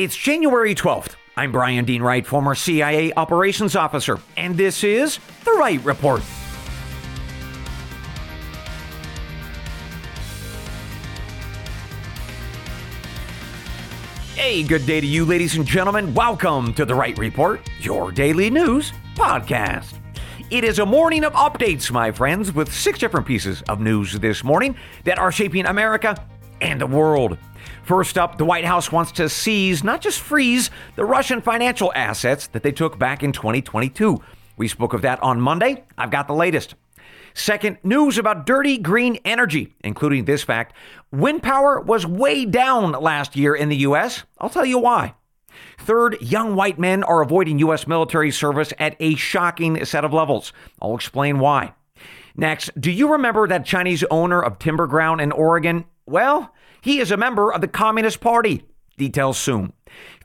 It's January 12th. I'm Bryan Dean Wright, former CIA operations officer, and this is The Wright Report. Hey, good day to you, ladies and gentlemen. Welcome to The Wright Report, your daily news podcast. It is a morning of updates, my friends, with six different pieces of news this morning that are shaping America and the world. First up, the White House wants to seize, not just freeze, the Russian financial assets that they took back in 2022. We spoke of that on Monday. I've got the latest. Second, news about dirty green energy, including this fact wind power was way down last year in the U.S. I'll tell you why. Third, young white men are avoiding U.S. military service at a shocking set of levels. I'll explain why. Next, do you remember that Chinese owner of timber ground in Oregon? Well, he is a member of the Communist Party. Details soon.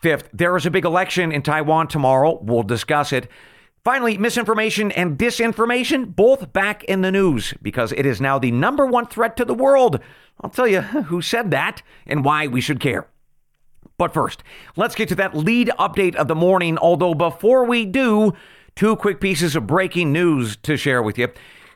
Fifth, there is a big election in Taiwan tomorrow. We'll discuss it. Finally, misinformation and disinformation both back in the news because it is now the number one threat to the world. I'll tell you who said that and why we should care. But first, let's get to that lead update of the morning. Although before we do, two quick pieces of breaking news to share with you.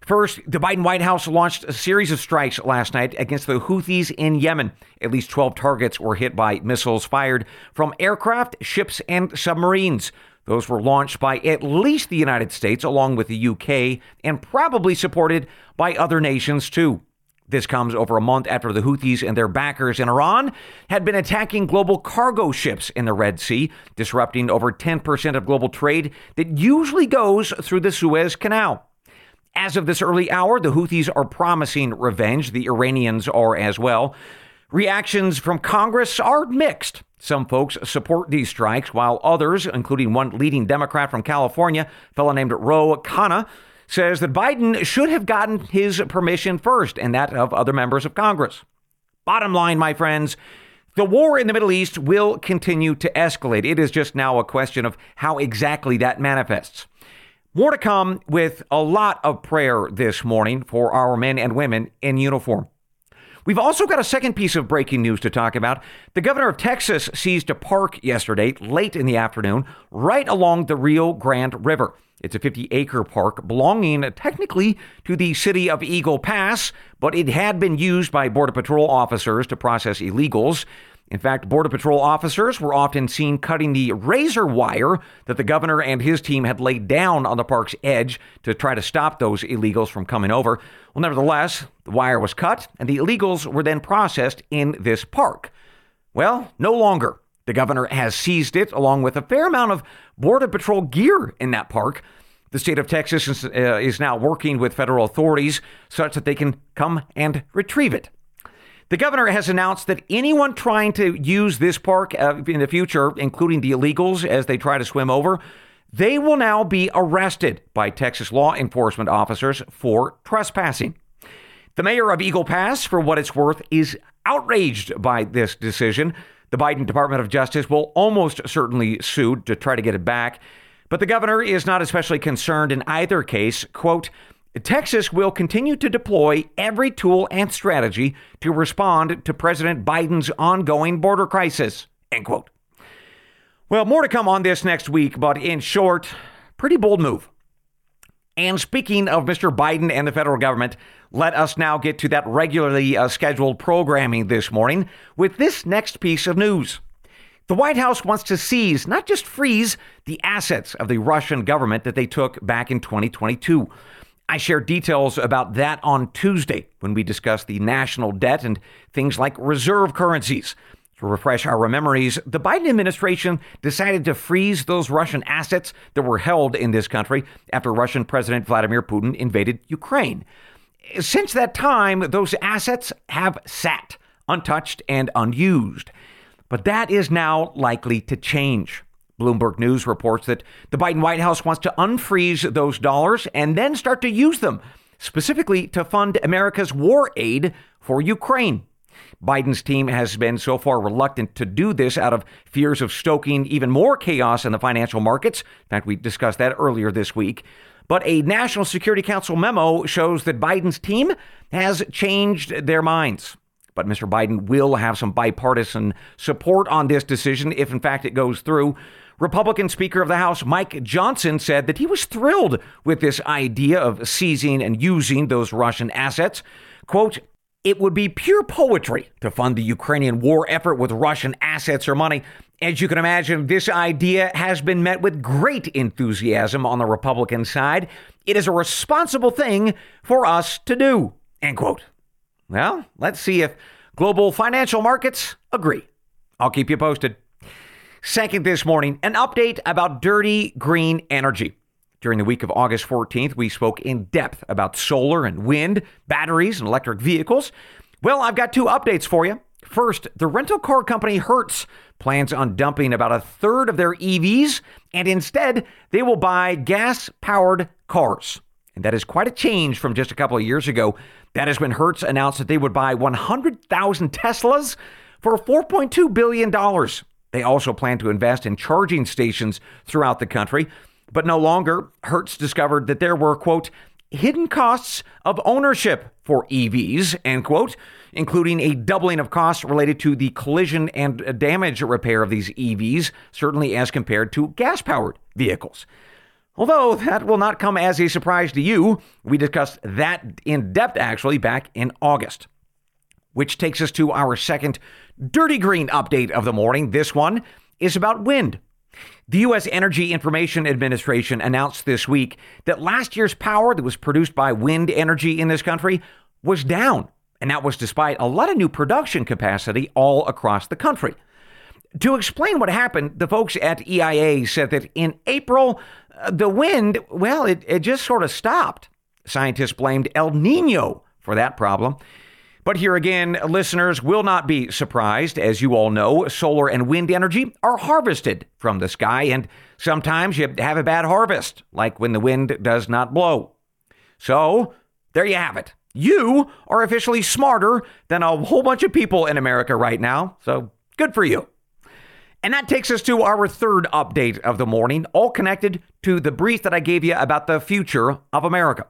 First, the Biden White House launched a series of strikes last night against the Houthis in Yemen. At least 12 targets were hit by missiles fired from aircraft, ships, and submarines. Those were launched by at least the United States, along with the UK, and probably supported by other nations too. This comes over a month after the Houthis and their backers in Iran had been attacking global cargo ships in the Red Sea, disrupting over 10% of global trade that usually goes through the Suez Canal. As of this early hour, the Houthis are promising revenge. The Iranians are as well. Reactions from Congress are mixed. Some folks support these strikes, while others, including one leading Democrat from California, fellow named Ro Khanna, says that Biden should have gotten his permission first and that of other members of Congress. Bottom line, my friends, the war in the Middle East will continue to escalate. It is just now a question of how exactly that manifests. More to come with a lot of prayer this morning for our men and women in uniform. We've also got a second piece of breaking news to talk about. The governor of Texas seized a park yesterday, late in the afternoon, right along the Rio Grande River. It's a 50 acre park belonging technically to the city of Eagle Pass, but it had been used by Border Patrol officers to process illegals. In fact, Border Patrol officers were often seen cutting the razor wire that the governor and his team had laid down on the park's edge to try to stop those illegals from coming over. Well, nevertheless, the wire was cut and the illegals were then processed in this park. Well, no longer. The governor has seized it along with a fair amount of Border Patrol gear in that park. The state of Texas is, uh, is now working with federal authorities such that they can come and retrieve it. The governor has announced that anyone trying to use this park uh, in the future, including the illegals as they try to swim over, they will now be arrested by Texas law enforcement officers for trespassing. The mayor of Eagle Pass, for what it's worth, is outraged by this decision. The Biden Department of Justice will almost certainly sue to try to get it back. But the governor is not especially concerned in either case. Quote, Texas will continue to deploy every tool and strategy to respond to President Biden's ongoing border crisis. End quote. Well, more to come on this next week, but in short, pretty bold move. And speaking of Mr. Biden and the federal government, let us now get to that regularly uh, scheduled programming this morning with this next piece of news. The White House wants to seize, not just freeze, the assets of the Russian government that they took back in 2022. I shared details about that on Tuesday when we discussed the national debt and things like reserve currencies. To refresh our memories, the Biden administration decided to freeze those Russian assets that were held in this country after Russian President Vladimir Putin invaded Ukraine. Since that time, those assets have sat untouched and unused. But that is now likely to change. Bloomberg News reports that the Biden White House wants to unfreeze those dollars and then start to use them, specifically to fund America's war aid for Ukraine. Biden's team has been so far reluctant to do this out of fears of stoking even more chaos in the financial markets. In fact, we discussed that earlier this week. But a National Security Council memo shows that Biden's team has changed their minds. But Mr. Biden will have some bipartisan support on this decision if, in fact, it goes through. Republican Speaker of the House Mike Johnson said that he was thrilled with this idea of seizing and using those Russian assets. Quote, it would be pure poetry to fund the Ukrainian war effort with Russian assets or money. As you can imagine, this idea has been met with great enthusiasm on the Republican side. It is a responsible thing for us to do. End quote. Well, let's see if global financial markets agree. I'll keep you posted. Second, this morning, an update about dirty green energy. During the week of August 14th, we spoke in depth about solar and wind, batteries, and electric vehicles. Well, I've got two updates for you. First, the rental car company Hertz plans on dumping about a third of their EVs, and instead, they will buy gas powered cars. And that is quite a change from just a couple of years ago. That is when Hertz announced that they would buy 100,000 Teslas for $4.2 billion. They also plan to invest in charging stations throughout the country. But no longer, Hertz discovered that there were, quote, hidden costs of ownership for EVs, end quote, including a doubling of costs related to the collision and damage repair of these EVs, certainly as compared to gas powered vehicles. Although that will not come as a surprise to you, we discussed that in depth actually back in August. Which takes us to our second dirty green update of the morning. This one is about wind. The U.S. Energy Information Administration announced this week that last year's power that was produced by wind energy in this country was down. And that was despite a lot of new production capacity all across the country. To explain what happened, the folks at EIA said that in April, uh, the wind, well, it, it just sort of stopped. Scientists blamed El Nino for that problem. But here again, listeners will not be surprised. As you all know, solar and wind energy are harvested from the sky, and sometimes you have a bad harvest, like when the wind does not blow. So, there you have it. You are officially smarter than a whole bunch of people in America right now, so good for you. And that takes us to our third update of the morning, all connected to the brief that I gave you about the future of America.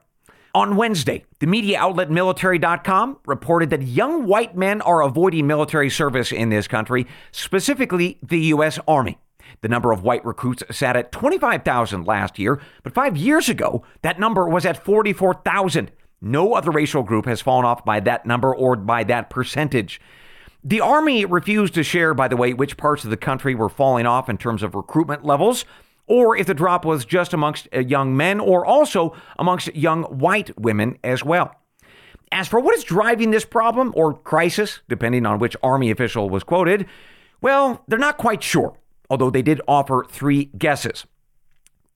On Wednesday, the media outlet military.com reported that young white men are avoiding military service in this country, specifically the U.S. Army. The number of white recruits sat at 25,000 last year, but five years ago, that number was at 44,000. No other racial group has fallen off by that number or by that percentage. The Army refused to share, by the way, which parts of the country were falling off in terms of recruitment levels or if the drop was just amongst uh, young men or also amongst young white women as well. As for what is driving this problem or crisis, depending on which Army official was quoted, well, they're not quite sure, although they did offer three guesses.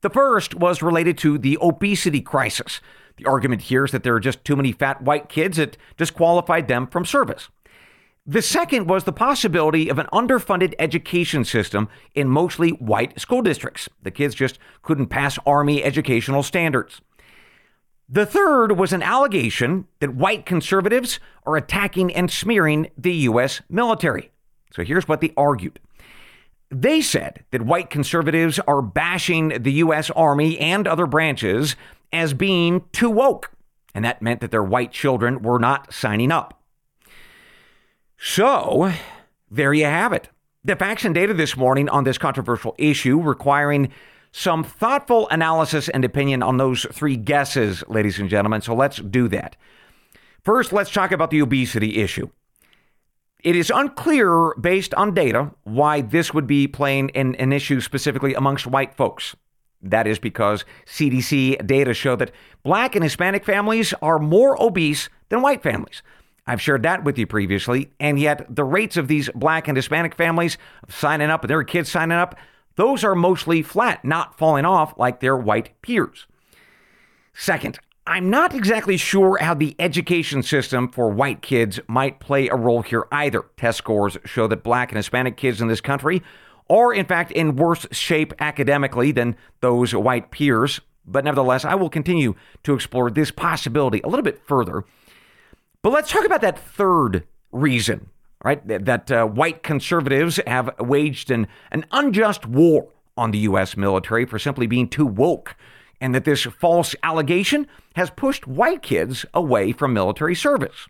The first was related to the obesity crisis. The argument here is that there are just too many fat white kids that disqualified them from service. The second was the possibility of an underfunded education system in mostly white school districts. The kids just couldn't pass Army educational standards. The third was an allegation that white conservatives are attacking and smearing the U.S. military. So here's what they argued. They said that white conservatives are bashing the U.S. Army and other branches as being too woke, and that meant that their white children were not signing up. So, there you have it. The facts and data this morning on this controversial issue requiring some thoughtful analysis and opinion on those three guesses, ladies and gentlemen. So let's do that. First, let's talk about the obesity issue. It is unclear, based on data, why this would be playing an, an issue specifically amongst white folks. That is because CDC data show that black and Hispanic families are more obese than white families. I've shared that with you previously, and yet the rates of these black and Hispanic families signing up and their kids signing up, those are mostly flat, not falling off like their white peers. Second, I'm not exactly sure how the education system for white kids might play a role here either. Test scores show that black and Hispanic kids in this country are, in fact, in worse shape academically than those white peers. But nevertheless, I will continue to explore this possibility a little bit further but let's talk about that third reason, right? That uh, white conservatives have waged an, an unjust war on the U.S. military for simply being too woke, and that this false allegation has pushed white kids away from military service.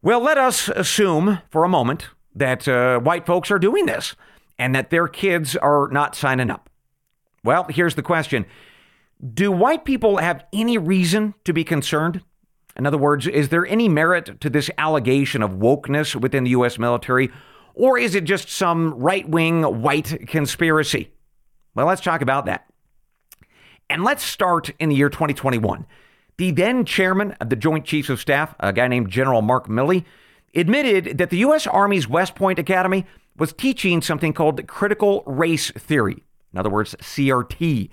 Well, let us assume for a moment that uh, white folks are doing this and that their kids are not signing up. Well, here's the question Do white people have any reason to be concerned? In other words, is there any merit to this allegation of wokeness within the U.S. military, or is it just some right wing white conspiracy? Well, let's talk about that. And let's start in the year 2021. The then chairman of the Joint Chiefs of Staff, a guy named General Mark Milley, admitted that the U.S. Army's West Point Academy was teaching something called critical race theory. In other words, CRT.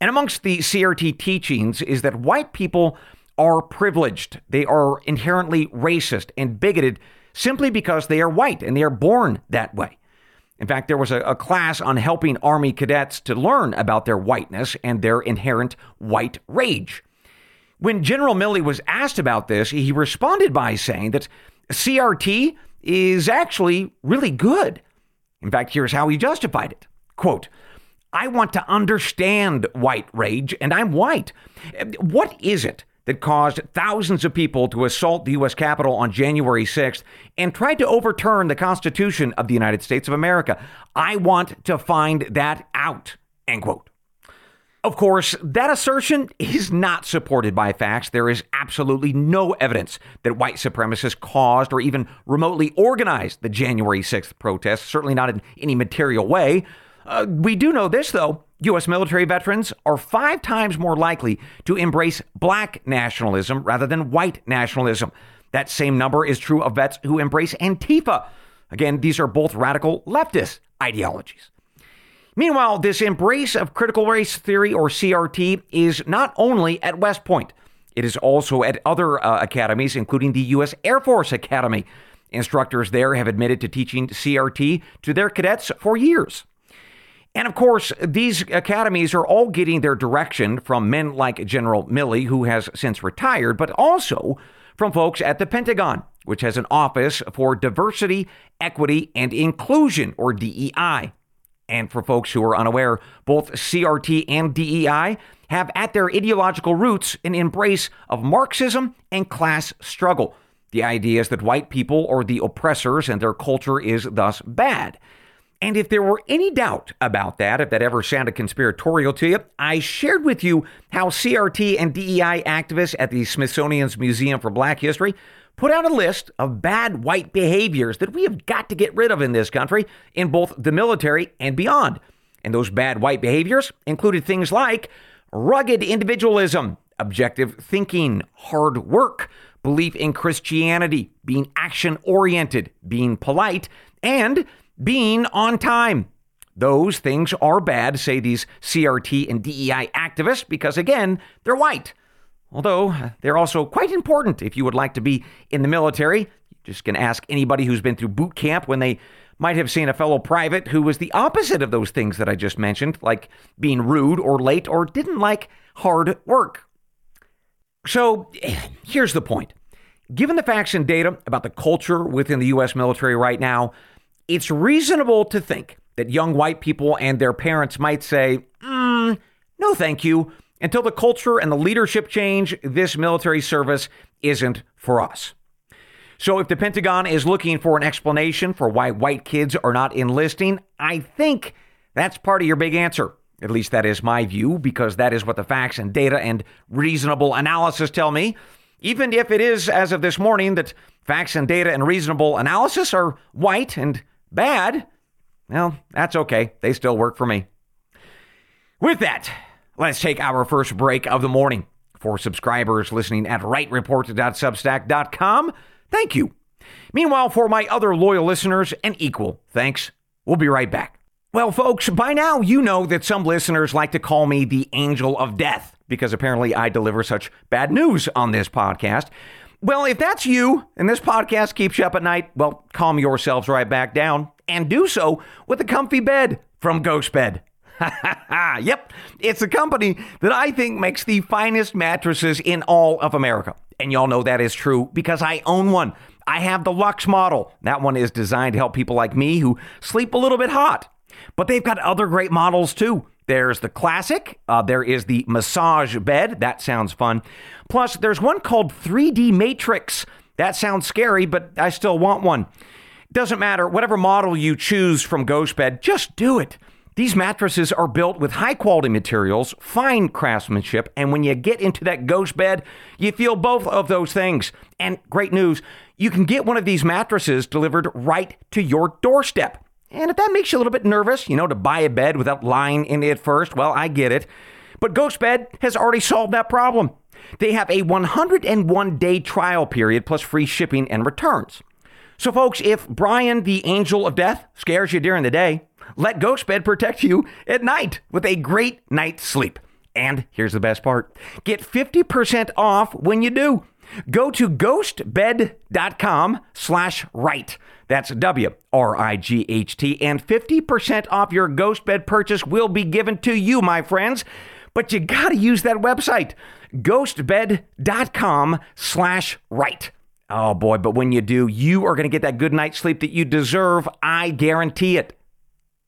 And amongst the CRT teachings is that white people are privileged. They are inherently racist and bigoted simply because they are white and they are born that way. In fact, there was a, a, class on helping Army cadets to learn about their whiteness and their inherent white rage. When General Milley was asked about this, he responded by saying that CRT is actually really good. In fact, here's how he justified it. Quote, I want to understand white rage, and I'm white. What is it that caused thousands of people to assault the U.S. Capitol on January 6th and tried to overturn the Constitution of the United States of America. I want to find that out. End quote. Of course, that assertion is not supported by facts. There is absolutely no evidence that white supremacists caused or even remotely organized the January 6th protests, certainly not in any material way. Uh, we do know this, though. U.S. military veterans are five times more likely to embrace black nationalism rather than white nationalism. That same number is true of vets who embrace Antifa. Again, these are both radical leftist ideologies. Meanwhile, this embrace of critical race theory or CRT is not only at West Point, it is also at other uh, academies, including the U.S. Air Force Academy. Instructors there have admitted to teaching CRT to their cadets for years. And of course, these academies are all getting their direction from men like General Milley, who has since retired, but also from folks at the Pentagon, which has an office for diversity, equity, and inclusion, or DEI. And for folks who are unaware, both CRT and DEI have at their ideological roots an embrace of Marxism and class struggle. The idea is that white people are the oppressors and their culture is thus bad. And if there were any doubt about that, if that ever sounded conspiratorial to you, I shared with you how CRT and DEI activists at the Smithsonian's Museum for Black History put out a list of bad white behaviors that we have got to get rid of in this country in both the military and beyond. And those bad white behaviors included things like rugged individualism, objective thinking, hard work, belief in Christianity, being action oriented, being polite, and being on time. Those things are bad, say these CRT and DEI activists, because again, they're white. Although they're also quite important if you would like to be in the military. You just can ask anybody who's been through boot camp when they might have seen a fellow private who was the opposite of those things that I just mentioned, like being rude or late or didn't like hard work. So here's the point. Given the facts and data about the culture within the U.S. military right now, it's reasonable to think that young white people and their parents might say, mm, no, thank you. Until the culture and the leadership change, this military service isn't for us. So, if the Pentagon is looking for an explanation for why white kids are not enlisting, I think that's part of your big answer. At least that is my view, because that is what the facts and data and reasonable analysis tell me. Even if it is, as of this morning, that facts and data and reasonable analysis are white and Bad? Well, that's okay. They still work for me. With that, let's take our first break of the morning. For subscribers listening at wrightreport.substack.com, thank you. Meanwhile, for my other loyal listeners, an equal thanks. We'll be right back. Well, folks, by now you know that some listeners like to call me the angel of death because apparently I deliver such bad news on this podcast. Well, if that's you and this podcast keeps you up at night, well, calm yourselves right back down and do so with a comfy bed from Ghost Bed. yep, it's a company that I think makes the finest mattresses in all of America. And y'all know that is true because I own one. I have the Lux model. That one is designed to help people like me who sleep a little bit hot. But they've got other great models too. There's the classic, uh, there is the massage bed. That sounds fun. Plus, there's one called 3D Matrix. That sounds scary, but I still want one. Doesn't matter, whatever model you choose from Ghost Bed, just do it. These mattresses are built with high quality materials, fine craftsmanship, and when you get into that ghost bed, you feel both of those things. And great news, you can get one of these mattresses delivered right to your doorstep. And if that makes you a little bit nervous, you know, to buy a bed without lying in it first, well, I get it. But GhostBed has already solved that problem. They have a 101 day trial period plus free shipping and returns. So, folks, if Bryan, the angel of death, scares you during the day, let GhostBed protect you at night with a great night's sleep. And here's the best part get 50% off when you do. Go to ghostbed.com slash wright. That's W R I G H T. And 50% off your GhostBed purchase will be given to you, my friends. But you got to use that website, ghostbed.com slash wright. Oh boy, but when you do, you are going to get that good night's sleep that you deserve. I guarantee it.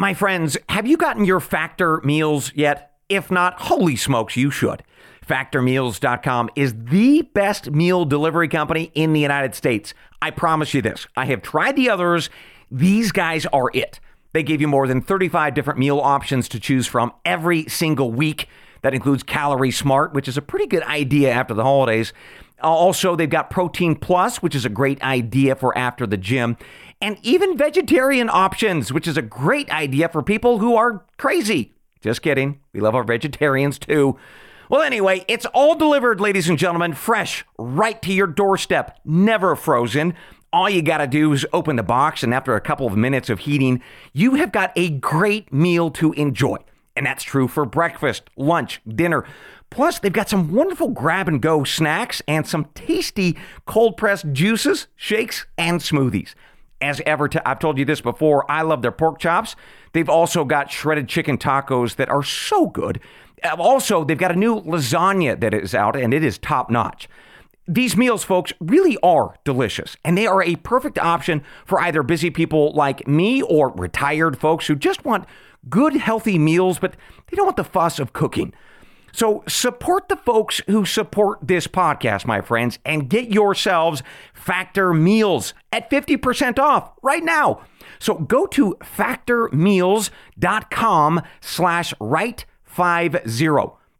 My friends, have you gotten your Factor meals yet? If not, holy smokes, you should. FactorMeals.com is the best meal delivery company in the United States. I promise you this. I have tried the others. These guys are it. They give you more than 35 different meal options to choose from every single week. That includes Calorie Smart, which is a pretty good idea after the holidays. Uh, also, they've got Protein Plus, which is a great idea for after the gym and even vegetarian options, which is a great idea for people who are crazy. Just kidding. We love our vegetarians too. Well, anyway, it's all delivered, ladies and gentlemen, fresh, right to your doorstep, never frozen. All you got to do is open the box, and after a couple of minutes of heating, you have got a great meal to enjoy. And that's true for breakfast, lunch, dinner. Plus, they've got some wonderful grab and go snacks and some tasty cold pressed juices, shakes, and smoothies as ever. i I've told you this before. I love their pork chops. They've also got shredded chicken tacos that are so good. Uh, also, they've got a new lasagna that is out, and it is top notch. These meals, folks, really are delicious, and they are a perfect option for either busy people like me or retired folks who just want good, healthy meals, but they don't want the fuss of cooking. So support the folks who support this podcast, my friends, and get yourselves Factor Meals at 50% off right now. So go to factormeals.com slash right 50.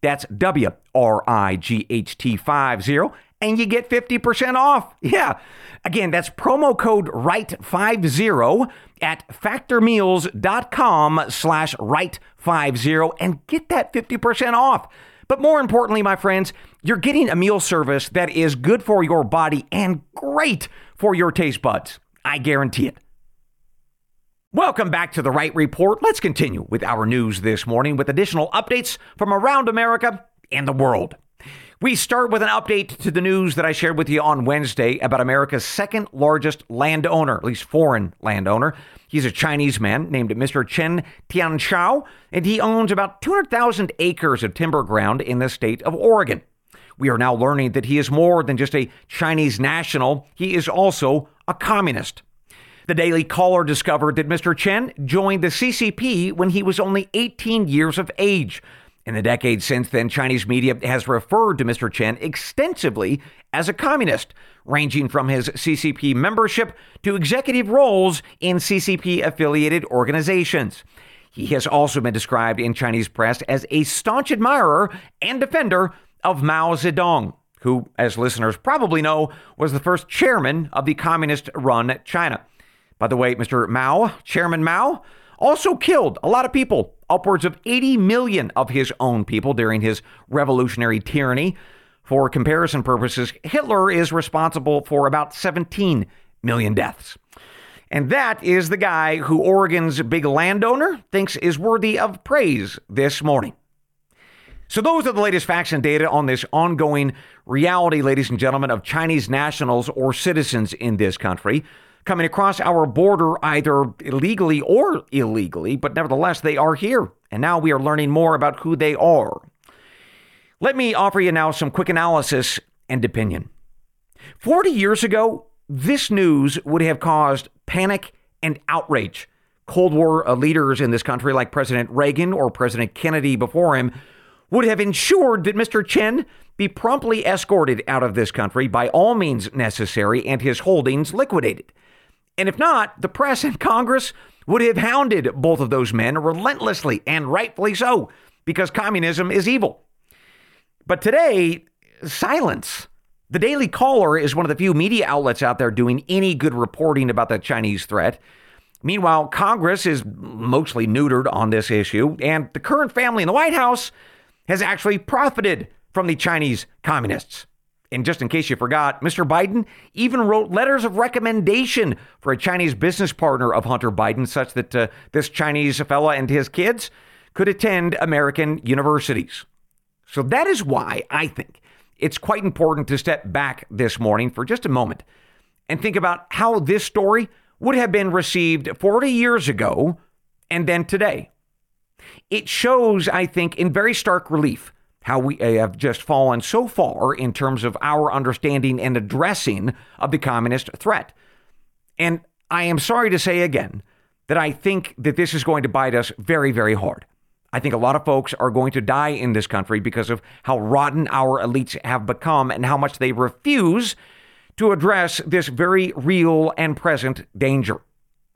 That's W R I G H T 50 and you get 50% off. Yeah. Again, that's promo code WRIGHT50 at factormeals.com slash WRIGHT50 and get that 50% off. But more importantly, my friends, you're getting a meal service that is good for your body and great for your taste buds. I guarantee it. Welcome back to the Wright Report. Let's continue with our news this morning with additional updates from around America and the world. We start with an update to the news that I shared with you on Wednesday about America's second largest landowner, at least foreign landowner. He's a Chinese man named Mr. Chen Tianqiao, and he owns about 200,000 acres of timber ground in the state of Oregon. We are now learning that he is more than just a Chinese national, he is also a communist. The Daily Caller discovered that Mr. Chen joined the CCP when he was only 18 years of age. In the decades since then, Chinese media has referred to Mr. Chen extensively as a communist, ranging from his CCP membership to executive roles in CCP affiliated organizations. He has also been described in Chinese press as a staunch admirer and defender of Mao Zedong, who, as listeners probably know, was the first chairman of the communist run China. By the way, Mr. Mao, Chairman Mao, also killed a lot of people, upwards of 80 million of his own people during his revolutionary tyranny. For comparison purposes, Hitler is responsible for about 17 million deaths. And that is the guy who Oregon's big landowner thinks is worthy of praise this morning. So, those are the latest facts and data on this ongoing reality, ladies and gentlemen, of Chinese nationals or citizens in this country coming across our border either illegally or illegally, but nevertheless, they are here. And now we are learning more about who they are. Let me offer you now some quick analysis and opinion. 40 years ago, this news would have caused panic and outrage. Cold War uh, leaders in this country, like President Reagan or President Kennedy before him, would have ensured that Mr. Chen be promptly escorted out of this country by all means necessary and his holdings liquidated. And if not, the press and Congress would have hounded both of those men relentlessly and rightfully so, because communism is evil. But today, silence. The Daily Caller is one of the few media outlets out there doing any good reporting about the Chinese threat. Meanwhile, Congress is mostly neutered on this issue, and the current family in the White House has actually profited from the Chinese communists. And just in case you forgot, Mr. Biden even wrote letters of recommendation for a Chinese business partner of Hunter Biden, such that uh, this Chinese fella and his kids could attend American universities. So that is why I think it's quite important to step back this morning for just a moment and think about how this story would have been received 40 years ago and then today. It shows, I think, in very stark relief how we uh, have just fallen so far in terms of our understanding and addressing of the communist threat. And I am sorry to say again that I think that this is going to bite us very, very hard. I think a lot of folks are going to die in this country because of how rotten our elites have become and how much they refuse to address this very real and present danger.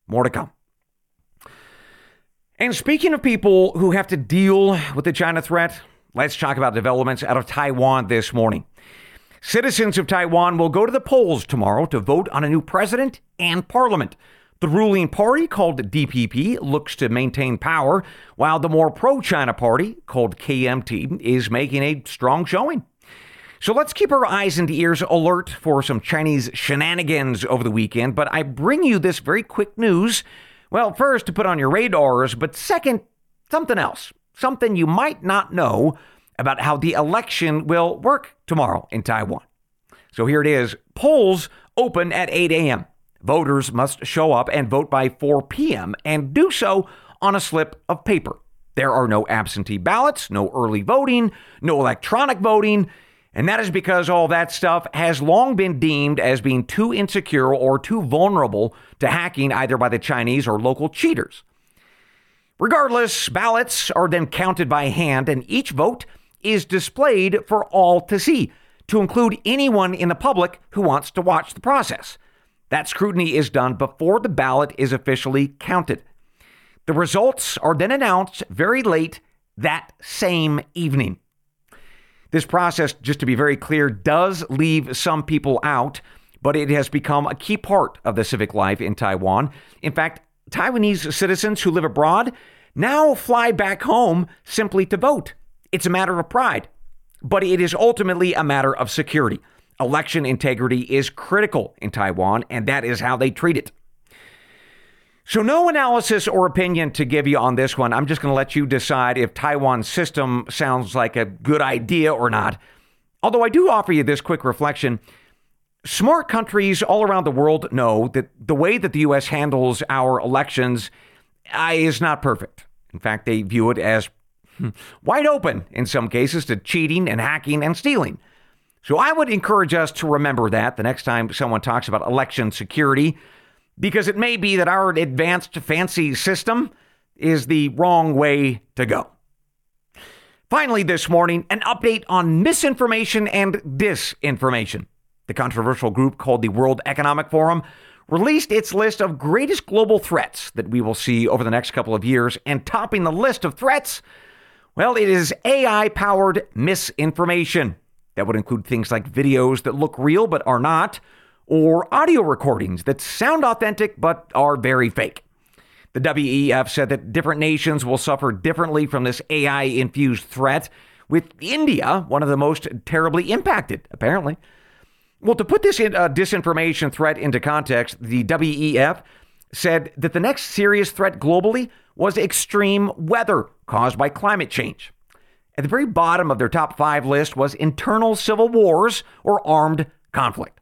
More to come. And speaking of people who have to deal with the China threat, let's talk about developments out of Taiwan this morning. Citizens of Taiwan will go to the polls tomorrow to vote on a new president and parliament. The ruling party, called DPP, looks to maintain power, while the more pro China party, called KMT, is making a strong showing. So let's keep our eyes and ears alert for some Chinese shenanigans over the weekend. But I bring you this very quick news well, first, to put on your radars, but second, something else. Something you might not know about how the election will work tomorrow in Taiwan. So here it is polls open at 8 a.m. Voters must show up and vote by 4 p.m. and do so on a slip of paper. There are no absentee ballots, no early voting, no electronic voting, and that is because all that stuff has long been deemed as being too insecure or too vulnerable to hacking either by the Chinese or local cheaters. Regardless, ballots are then counted by hand, and each vote is displayed for all to see, to include anyone in the public who wants to watch the process. That scrutiny is done before the ballot is officially counted. The results are then announced very late that same evening. This process, just to be very clear, does leave some people out, but it has become a key part of the civic life in Taiwan. In fact, Taiwanese citizens who live abroad now fly back home simply to vote. It's a matter of pride, but it is ultimately a matter of security. Election integrity is critical in Taiwan, and that is how they treat it. So, no analysis or opinion to give you on this one. I'm just going to let you decide if Taiwan's system sounds like a good idea or not. Although I do offer you this quick reflection. Smart countries all around the world know that the way that the U.S. handles our elections is not perfect. In fact, they view it as hmm, wide open in some cases to cheating and hacking and stealing. So I would encourage us to remember that the next time someone talks about election security because it may be that our advanced fancy system is the wrong way to go. Finally, this morning, an update on misinformation and disinformation. The controversial group called the World Economic Forum released its list of greatest global threats that we will see over the next couple of years, and topping the list of threats, well, it is AI powered misinformation. That would include things like videos that look real but are not, or audio recordings that sound authentic but are very fake. The WEF said that different nations will suffer differently from this AI infused threat, with India one of the most terribly impacted, apparently. Well, to put this in, uh, disinformation threat into context, the WEF said that the next serious threat globally was extreme weather caused by climate change. At the very bottom of their top five list was internal civil wars or armed conflict.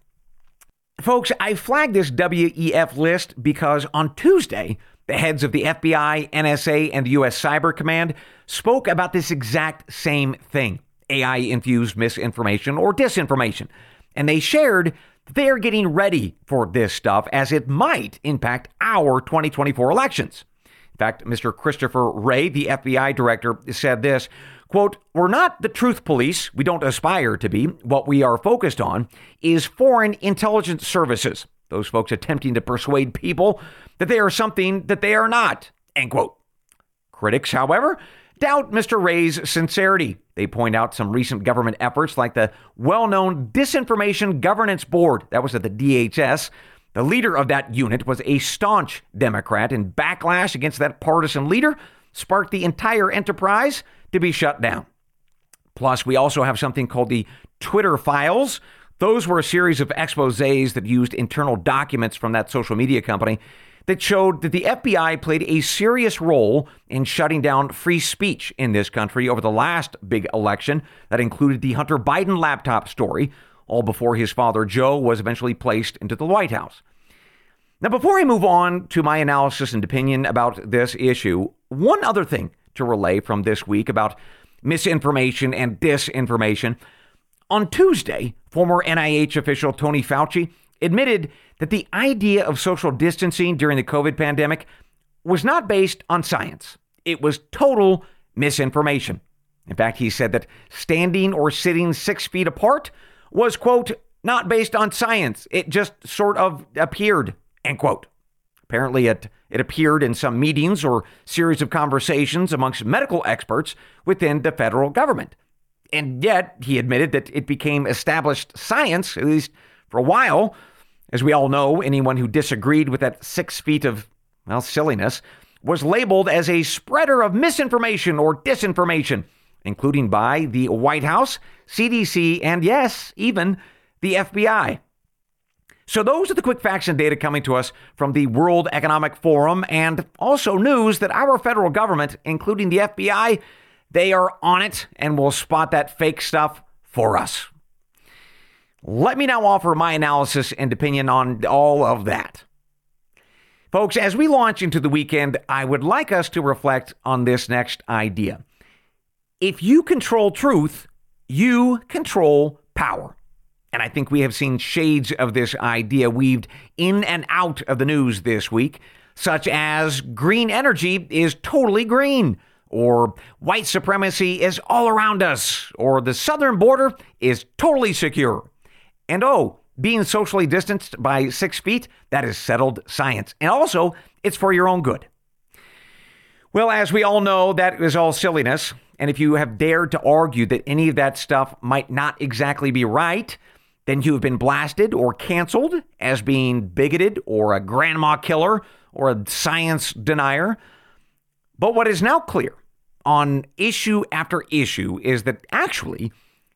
Folks, I flagged this WEF list because on Tuesday, the heads of the FBI, NSA, and the U.S. Cyber Command spoke about this exact same thing AI infused misinformation or disinformation. And they shared they are getting ready for this stuff as it might impact our 2024 elections. In fact, Mr. Christopher Wray, the FBI director, said this quote, We're not the truth police. We don't aspire to be. What we are focused on is foreign intelligence services, those folks attempting to persuade people that they are something that they are not, end quote. Critics, however, doubt Mr. Wray's sincerity. They point out some recent government efforts like the well known Disinformation Governance Board, that was at the DHS. The leader of that unit was a staunch Democrat, and backlash against that partisan leader sparked the entire enterprise to be shut down. Plus, we also have something called the Twitter files. Those were a series of exposes that used internal documents from that social media company that showed that the FBI played a serious role in shutting down free speech in this country over the last big election that included the Hunter Biden laptop story, all before his father Joe was eventually placed into the White House. Now, before I move on to my analysis and opinion about this issue, one other thing to relay from this week about misinformation and disinformation. On Tuesday, former NIH official Tony Fauci admitted that the idea of social distancing during the COVID pandemic was not based on science. It was total misinformation. In fact, he said that standing or sitting six feet apart was, quote, not based on science. It just sort of appeared, end quote. Apparently, it, it appeared in some meetings or series of conversations amongst medical experts within the federal government. And yet, he admitted that it became established science, at least for a while, as we all know, anyone who disagreed with that six feet of, well, silliness was labeled as a spreader of misinformation or disinformation, including by the White House, CDC, and yes, even the FBI. So, those are the quick facts and data coming to us from the World Economic Forum, and also news that our federal government, including the FBI, they are on it and will spot that fake stuff for us. Let me now offer my analysis and opinion on all of that. Folks, as we launch into the weekend, I would like us to reflect on this next idea. If you control truth, you control power. And I think we have seen shades of this idea weaved in and out of the news this week, such as green energy is totally green, or white supremacy is all around us, or the southern border is totally secure. And oh, being socially distanced by six feet, that is settled science. And also, it's for your own good. Well, as we all know, that is all silliness. And if you have dared to argue that any of that stuff might not exactly be right, then you have been blasted or canceled as being bigoted or a grandma killer or a science denier. But what is now clear on issue after issue is that actually,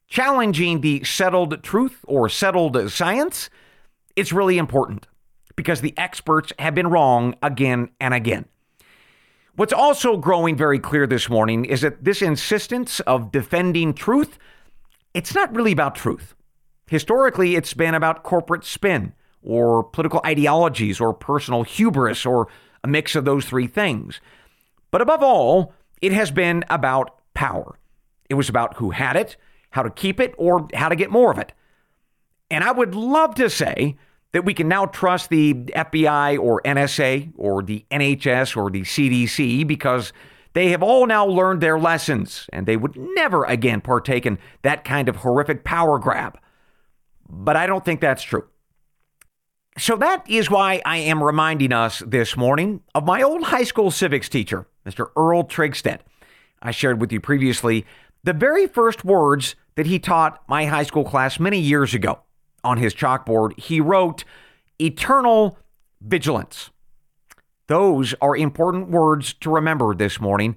challenging the settled truth or settled science, it's really important because the experts have been wrong again and again. What's also growing very clear this morning is that this insistence of defending truth, it's not really about truth. Historically, it's been about corporate spin or political ideologies or personal hubris or a mix of those three things. But above all, it has been about power. It was about who had it, how to keep it, or how to get more of it. And I would love to say that we can now trust the FBI or NSA or the NHS or the CDC because they have all now learned their lessons and they would never again partake in that kind of horrific power grab. But I don't think that's true. So that is why I am reminding us this morning of my old high school civics teacher, Mr. Earl Trigstead. I shared with you previously the very first words that he taught my high school class many years ago. On his chalkboard, he wrote, Eternal vigilance. Those are important words to remember this morning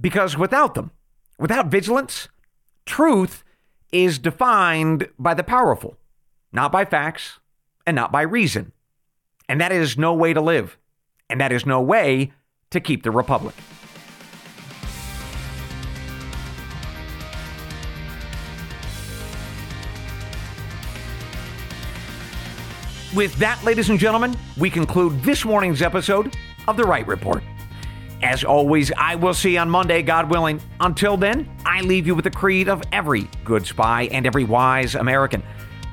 because without them, without vigilance, truth is defined by the powerful, not by facts and not by reason. And that is no way to live, and that is no way to keep the republic. With that, ladies and gentlemen, we conclude this morning's episode of The Wright Report. As always, I will see you on Monday, God willing. Until then, I leave you with the creed of every good spy and every wise American.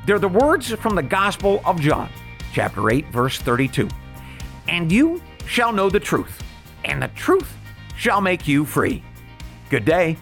They're the words from the Gospel of John, chapter 8, verse 32. And you shall know the truth, and the truth shall make you free. Good day.